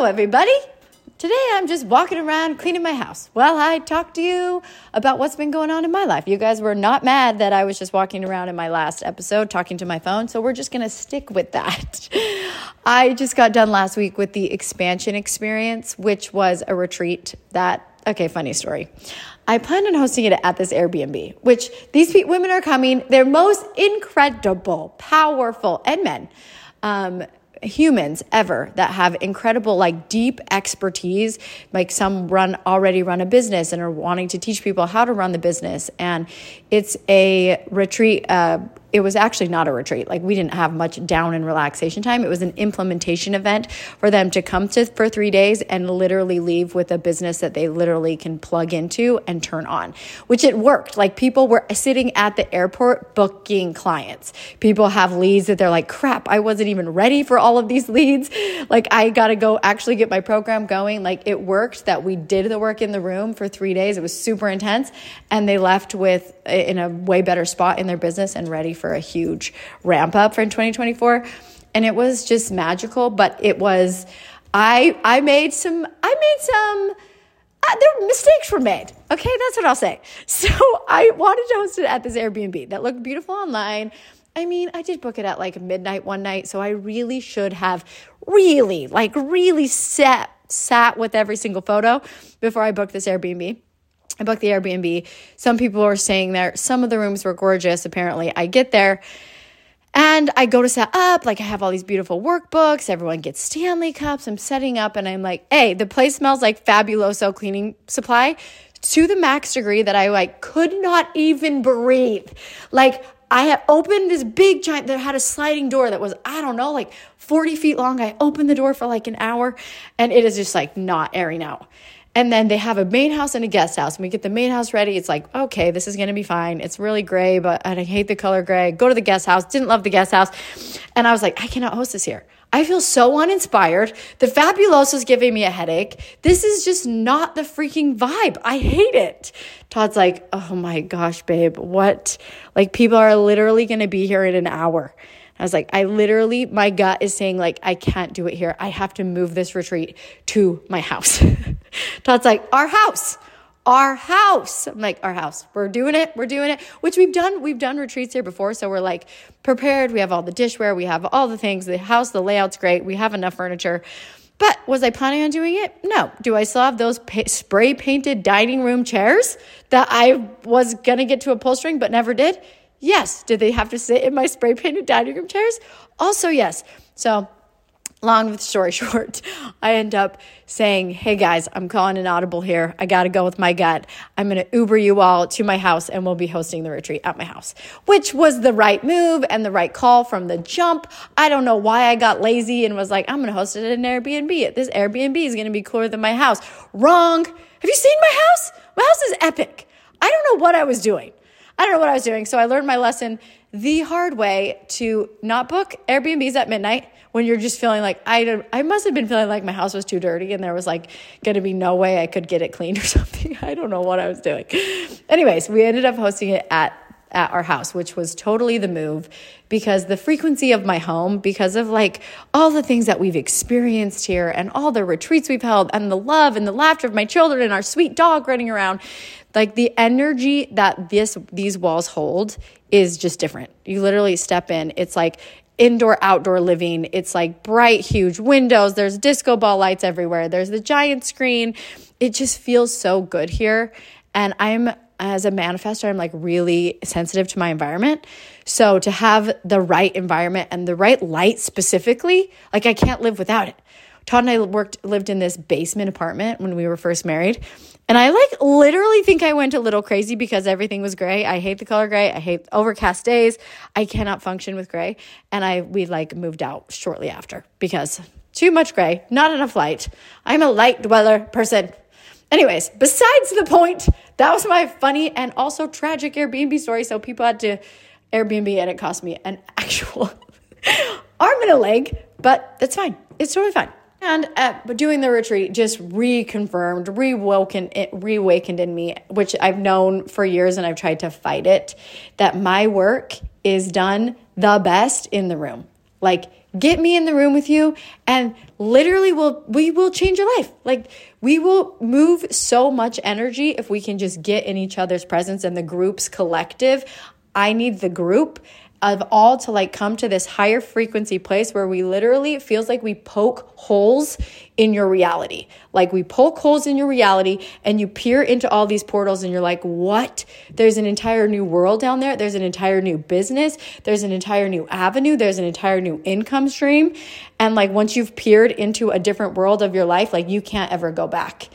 Hello, everybody. Today I'm just walking around cleaning my house while I talk to you about what's been going on in my life. You guys were not mad that I was just walking around in my last episode talking to my phone, so we're just going to stick with that. I just got done last week with the expansion experience, which was a retreat that okay, funny story. I planned on hosting it at this Airbnb, which these women are coming. They're most incredible, powerful, and men. Um, humans ever that have incredible like deep expertise like some run already run a business and are wanting to teach people how to run the business. And it's a retreat uh, it was actually not a retreat. Like we didn't have much down and relaxation time. It was an implementation event for them to come to for three days and literally leave with a business that they literally can plug into and turn on, which it worked. Like people were sitting at the airport booking clients. People have leads that they're like, crap, I wasn't even ready for all of these leads. Like I got to go actually get my program going. Like it worked that we did the work in the room for three days. It was super intense. And they left with in a way better spot in their business and ready for a huge ramp up for 2024 and it was just magical but it was i i made some i made some uh, there mistakes were made. Okay that's what i'll say. So i wanted to host it at this airbnb that looked beautiful online. I mean, I did book it at like midnight one night, so I really should have really, like, really set sat with every single photo before I booked this Airbnb. I booked the Airbnb. Some people were staying there. Some of the rooms were gorgeous, apparently. I get there and I go to set up. Like, I have all these beautiful workbooks. Everyone gets Stanley cups. I'm setting up and I'm like, hey, the place smells like Fabuloso cleaning supply to the max degree that I like could not even breathe. Like, I had opened this big giant that had a sliding door that was, I don't know, like 40 feet long. I opened the door for like an hour and it is just like not airing out. And then they have a main house and a guest house. And we get the main house ready. It's like, okay, this is going to be fine. It's really gray, but I hate the color gray. Go to the guest house. Didn't love the guest house. And I was like, I cannot host this here. I feel so uninspired. The Fabuloso is giving me a headache. This is just not the freaking vibe. I hate it. Todd's like, oh my gosh, babe, what? Like, people are literally going to be here in an hour. I was like, I literally, my gut is saying, like, I can't do it here. I have to move this retreat to my house. Todd's like, our house, our house. I'm like, our house. We're doing it. We're doing it, which we've done. We've done retreats here before. So we're like prepared. We have all the dishware. We have all the things. The house, the layout's great. We have enough furniture. But was I planning on doing it? No. Do I still have those pa- spray painted dining room chairs that I was going to get to upholstering but never did? Yes. Did they have to sit in my spray painted dining room chairs? Also, yes. So, long story short, I end up saying, Hey guys, I'm calling an audible here. I got to go with my gut. I'm going to Uber you all to my house and we'll be hosting the retreat at my house, which was the right move and the right call from the jump. I don't know why I got lazy and was like, I'm going to host it at an Airbnb. This Airbnb is going to be cooler than my house. Wrong. Have you seen my house? My house is epic. I don't know what I was doing. I don't know what I was doing. So I learned my lesson the hard way to not book Airbnbs at midnight when you're just feeling like I I must have been feeling like my house was too dirty and there was like going to be no way I could get it cleaned or something. I don't know what I was doing. Anyways, we ended up hosting it at at our house, which was totally the move because the frequency of my home, because of like all the things that we've experienced here and all the retreats we've held and the love and the laughter of my children and our sweet dog running around, like the energy that this these walls hold is just different. You literally step in, it's like indoor outdoor living. It's like bright, huge windows. There's disco ball lights everywhere. There's the giant screen. It just feels so good here. And I'm as a manifester, I'm like really sensitive to my environment. So to have the right environment and the right light specifically, like I can't live without it. Todd and I worked lived in this basement apartment when we were first married. And I like literally think I went a little crazy because everything was gray. I hate the color gray. I hate overcast days. I cannot function with gray. And I we like moved out shortly after because too much gray, not enough light. I'm a light dweller person. Anyways, besides the point, that was my funny and also tragic Airbnb story. So people had to Airbnb and it cost me an actual arm and a leg, but that's fine. It's totally fine. And at doing the retreat just reconfirmed, rewoken, reawakened in me, which I've known for years and I've tried to fight it, that my work is done the best in the room. Like get me in the room with you and literally will we will change your life like we will move so much energy if we can just get in each other's presence and the group's collective i need the group of all to like come to this higher frequency place where we literally it feels like we poke holes in your reality. Like we poke holes in your reality and you peer into all these portals and you're like, "What? There's an entire new world down there. There's an entire new business. There's an entire new avenue. There's an entire new income stream." And like once you've peered into a different world of your life, like you can't ever go back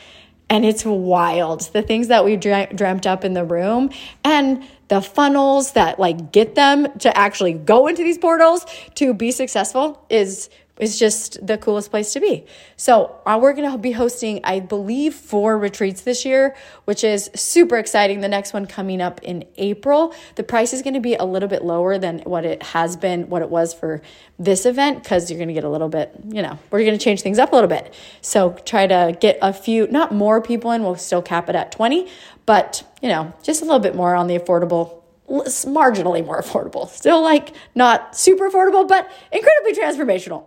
and it's wild the things that we dreamt up in the room and the funnels that like get them to actually go into these portals to be successful is is just the coolest place to be. So, uh, we're going to be hosting, I believe, four retreats this year, which is super exciting. The next one coming up in April. The price is going to be a little bit lower than what it has been, what it was for this event, because you're going to get a little bit, you know, we're going to change things up a little bit. So, try to get a few, not more people in, we'll still cap it at 20, but, you know, just a little bit more on the affordable marginally more affordable. Still like not super affordable, but incredibly transformational.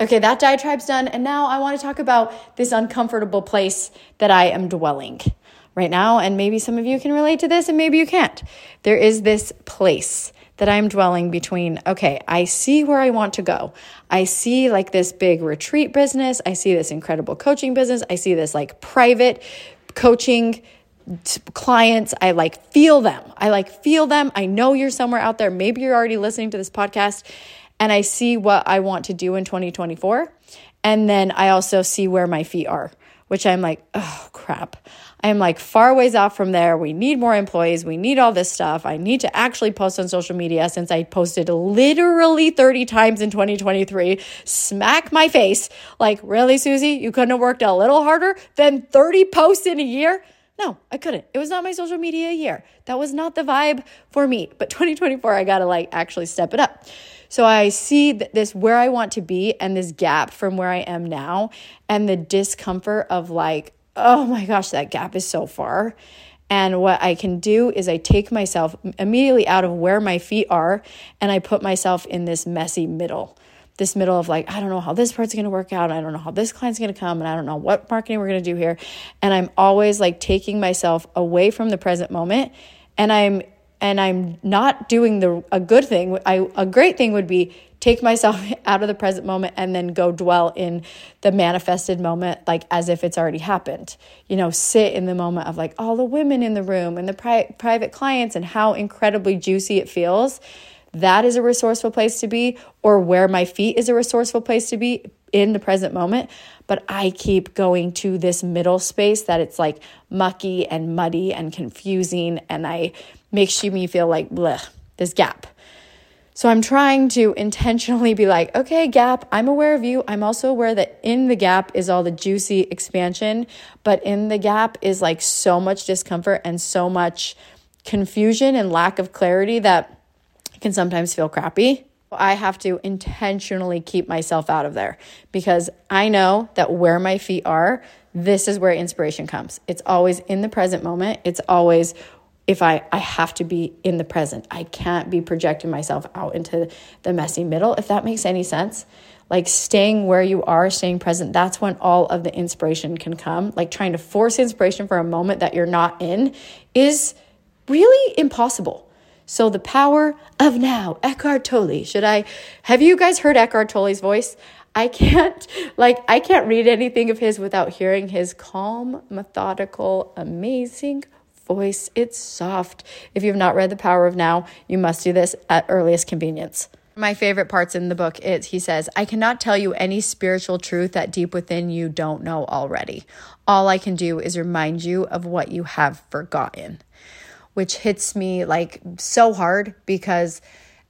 Okay, that diatribe's done. And now I want to talk about this uncomfortable place that I am dwelling right now. And maybe some of you can relate to this and maybe you can't. There is this place that I'm dwelling between, okay, I see where I want to go. I see like this big retreat business. I see this incredible coaching business. I see this like private coaching clients. I like feel them. I like feel them. I know you're somewhere out there. Maybe you're already listening to this podcast and I see what I want to do in 2024. And then I also see where my feet are, which I'm like, oh crap. I'm like far ways off from there. We need more employees. We need all this stuff. I need to actually post on social media since I posted literally 30 times in 2023. Smack my face. Like, really, Suzy? You couldn't have worked a little harder than 30 posts in a year? No, I couldn't. It was not my social media year. That was not the vibe for me. But 2024, I got to like actually step it up. So I see this where I want to be and this gap from where I am now and the discomfort of like, oh my gosh, that gap is so far. And what I can do is I take myself immediately out of where my feet are and I put myself in this messy middle. This middle of like, I don't know how this part's gonna work out. I don't know how this client's gonna come, and I don't know what marketing we're gonna do here. And I'm always like taking myself away from the present moment and I'm and I'm not doing the a good thing. I a great thing would be take myself out of the present moment and then go dwell in the manifested moment like as if it's already happened. You know, sit in the moment of like all the women in the room and the pri- private clients and how incredibly juicy it feels. That is a resourceful place to be or where my feet is a resourceful place to be in the present moment but I keep going to this middle space that it's like mucky and muddy and confusing, and I makes me feel like bleh, this gap. So I'm trying to intentionally be like, okay, gap, I'm aware of you. I'm also aware that in the gap is all the juicy expansion, but in the gap is like so much discomfort and so much confusion and lack of clarity that can sometimes feel crappy. I have to intentionally keep myself out of there because I know that where my feet are, this is where inspiration comes. It's always in the present moment. It's always if I, I have to be in the present. I can't be projecting myself out into the messy middle, if that makes any sense. Like staying where you are, staying present, that's when all of the inspiration can come. Like trying to force inspiration for a moment that you're not in is really impossible. So the power of now, Eckhart Tolle. Should I have you guys heard Eckhart Tolle's voice? I can't like I can't read anything of his without hearing his calm, methodical, amazing voice. It's soft. If you've not read The Power of Now, you must do this at earliest convenience. My favorite parts in the book is he says, I cannot tell you any spiritual truth that deep within you don't know already. All I can do is remind you of what you have forgotten which hits me like so hard because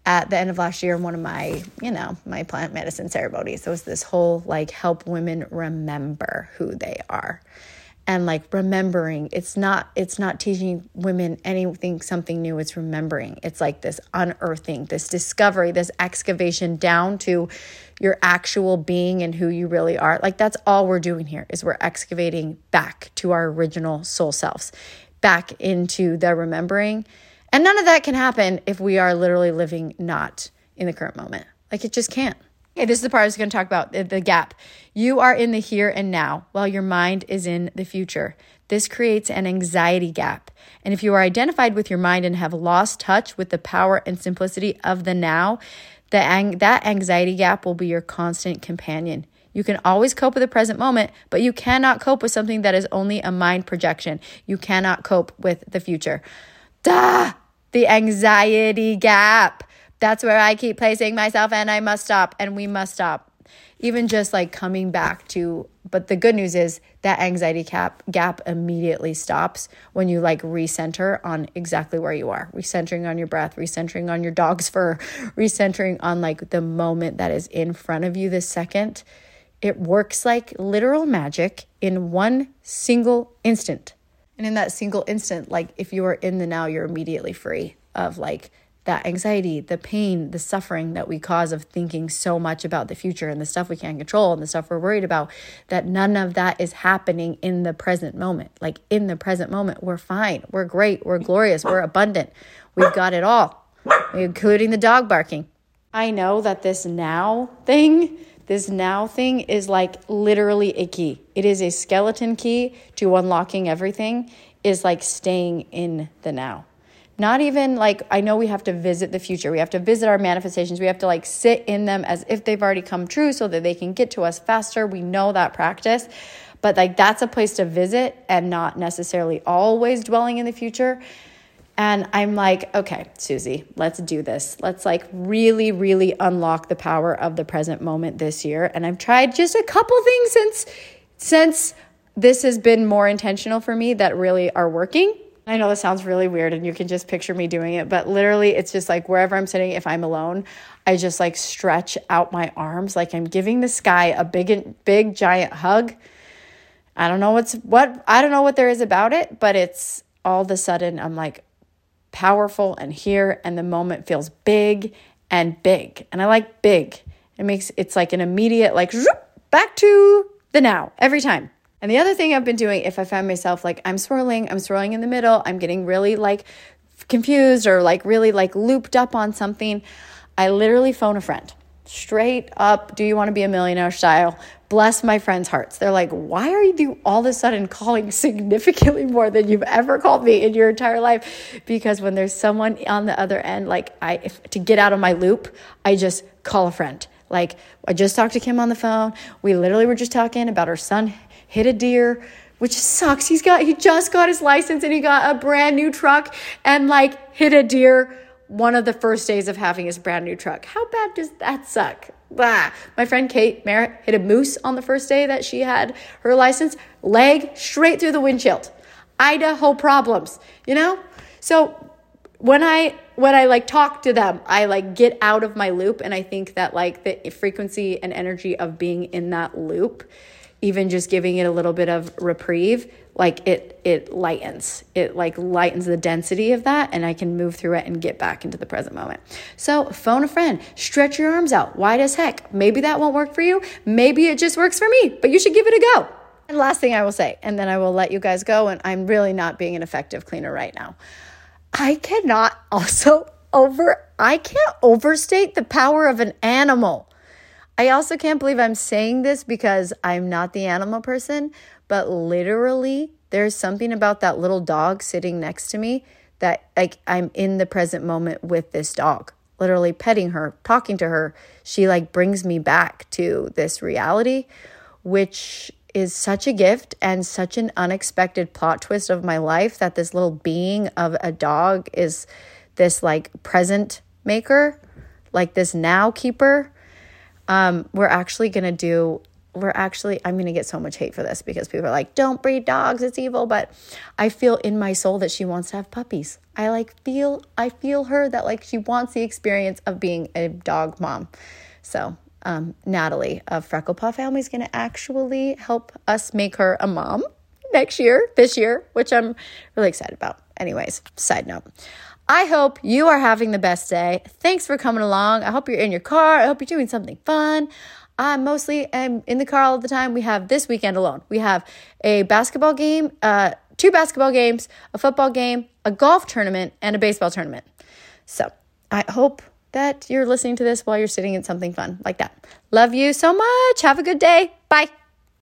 at the end of last year, one of my, you know, my plant medicine ceremonies, there was this whole like help women remember who they are. And like remembering, it's not it's not teaching women anything something new, it's remembering. It's like this unearthing, this discovery, this excavation down to your actual being and who you really are. Like that's all we're doing here is we're excavating back to our original soul selves back into the remembering. And none of that can happen if we are literally living not in the current moment. Like it just can't. Okay, this is the part I was going to talk about the, gap. You are in the here and now while your mind is in the future. This creates an anxiety gap. And if you are identified with your mind and have lost touch with the power and simplicity of the now, the ang- that anxiety gap will be your constant companion. You can always cope with the present moment, but you cannot cope with something that is only a mind projection. You cannot cope with the future. Duh! The anxiety gap. That's where I keep placing myself, and I must stop, and we must stop. Even just like coming back to, but the good news is that anxiety cap gap immediately stops when you like recenter on exactly where you are, recentering on your breath, recentering on your dog's fur, recentering on like the moment that is in front of you this second. It works like literal magic in one single instant. And in that single instant, like if you are in the now, you're immediately free of like that anxiety, the pain, the suffering that we cause of thinking so much about the future and the stuff we can't control and the stuff we're worried about, that none of that is happening in the present moment. Like in the present moment, we're fine, we're great, we're glorious, we're abundant, we've got it all, including the dog barking. I know that this now thing, this now thing is like literally a key. It is a skeleton key to unlocking everything, is like staying in the now not even like I know we have to visit the future. We have to visit our manifestations. We have to like sit in them as if they've already come true so that they can get to us faster. We know that practice. But like that's a place to visit and not necessarily always dwelling in the future. And I'm like, okay, Suzy, let's do this. Let's like really, really unlock the power of the present moment this year. And I've tried just a couple things since since this has been more intentional for me that really are working. I know this sounds really weird and you can just picture me doing it, but literally it's just like wherever I'm sitting, if I'm alone, I just like stretch out my arms like I'm giving the sky a big, big, giant hug. I don't know what's what, I don't know what there is about it, but it's all of a sudden I'm like powerful and here and the moment feels big and big. And I like big. It makes it's like an immediate like back to the now every time. And the other thing I've been doing, if I find myself like I'm swirling, I'm swirling in the middle, I'm getting really like confused or like really like looped up on something, I literally phone a friend. Straight up, do you want to be a millionaire style? Bless my friends' hearts. They're like, why are you all of a sudden calling significantly more than you've ever called me in your entire life? Because when there's someone on the other end, like I, if, to get out of my loop, I just call a friend. Like I just talked to Kim on the phone. We literally were just talking about her son hit a deer, which sucks. He's got he just got his license and he got a brand new truck and like hit a deer one of the first days of having his brand new truck. How bad does that suck? Blah. My friend Kate Merritt hit a moose on the first day that she had her license, leg straight through the windshield. Idaho problems, you know? So when I when I like talk to them, I like get out of my loop and I think that like the frequency and energy of being in that loop even just giving it a little bit of reprieve like it it lightens. It like lightens the density of that and i can move through it and get back into the present moment. So phone a friend. Stretch your arms out wide as heck. Maybe that won't work for you. Maybe it just works for me but you should give it a go. And last thing i will say and then i will let you guys go and i'm really not being an effective cleaner right now. I cannot also over i can't overstate the power of an animal. I also can't believe I'm saying this because I'm not the animal person, but literally, there's something about that little dog sitting next to me that like I'm in the present moment with this dog. Literally petting her, talking to her, she like brings me back to this reality, which is such a gift and such an unexpected plot twist of my life that this little being of a dog is this like present maker, like this now keeper um, we're actually going to do we're actually i'm going to get so much hate for this because people are like don't breed dogs it's evil but i feel in my soul that she wants to have puppies i like feel i feel her that like she wants the experience of being a dog mom so um, natalie of freckle paw family is going to actually help us make her a mom next year this year which i'm really excited about anyways side note I hope you are having the best day. Thanks for coming along. I hope you're in your car. I hope you're doing something fun. I mostly am in the car all the time. We have this weekend alone. We have a basketball game, uh, two basketball games, a football game, a golf tournament, and a baseball tournament. So I hope that you're listening to this while you're sitting in something fun like that. Love you so much. Have a good day. Bye.